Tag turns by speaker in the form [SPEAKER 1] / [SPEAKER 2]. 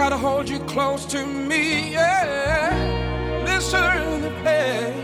[SPEAKER 1] gotta hold you close to me. Yeah, listen to the pain.